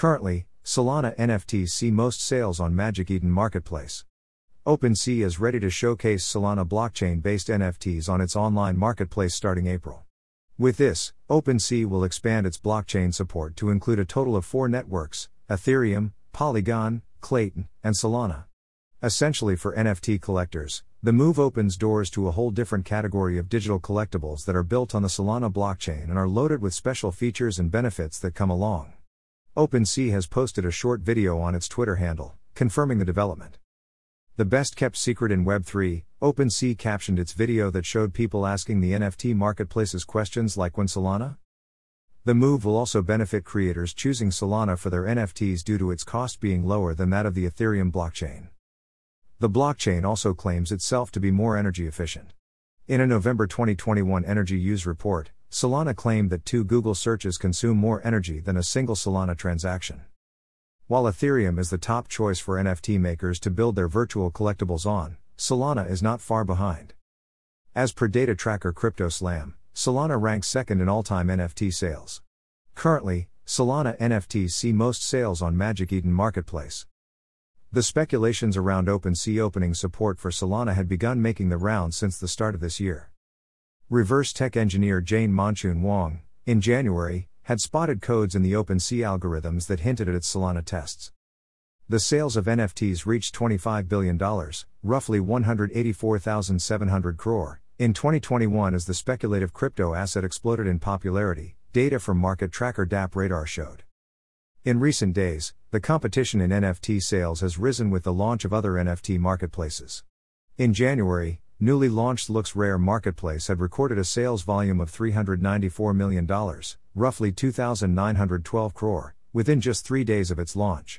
Currently, Solana NFTs see most sales on Magic Eden Marketplace. OpenSea is ready to showcase Solana blockchain based NFTs on its online marketplace starting April. With this, OpenSea will expand its blockchain support to include a total of four networks Ethereum, Polygon, Klaytn, and Solana. Essentially, for NFT collectors, the move opens doors to a whole different category of digital collectibles that are built on the Solana blockchain and are loaded with special features and benefits that come along. OpenSea has posted a short video on its Twitter handle, confirming the development. The best kept secret in Web3, OpenSea captioned its video that showed people asking the NFT marketplaces questions like when Solana? The move will also benefit creators choosing Solana for their NFTs due to its cost being lower than that of the Ethereum blockchain. The blockchain also claims itself to be more energy efficient. In a November 2021 energy use report, Solana claimed that two Google searches consume more energy than a single Solana transaction. While Ethereum is the top choice for NFT makers to build their virtual collectibles on, Solana is not far behind. As per data tracker CryptoSlam, Solana ranks second in all time NFT sales. Currently, Solana NFTs see most sales on Magic Eden Marketplace. The speculations around OpenSea opening support for Solana had begun making the rounds since the start of this year. Reverse tech engineer Jane Manchun Wong, in January, had spotted codes in the OpenSea algorithms that hinted at its Solana tests. The sales of NFTs reached $25 billion, roughly 184,700 crore, in 2021 as the speculative crypto asset exploded in popularity, data from market tracker DApp Radar showed. In recent days, the competition in NFT sales has risen with the launch of other NFT marketplaces. In January, newly launched LooksRare Marketplace had recorded a sales volume of $394 million, roughly 2,912 crore, within just three days of its launch.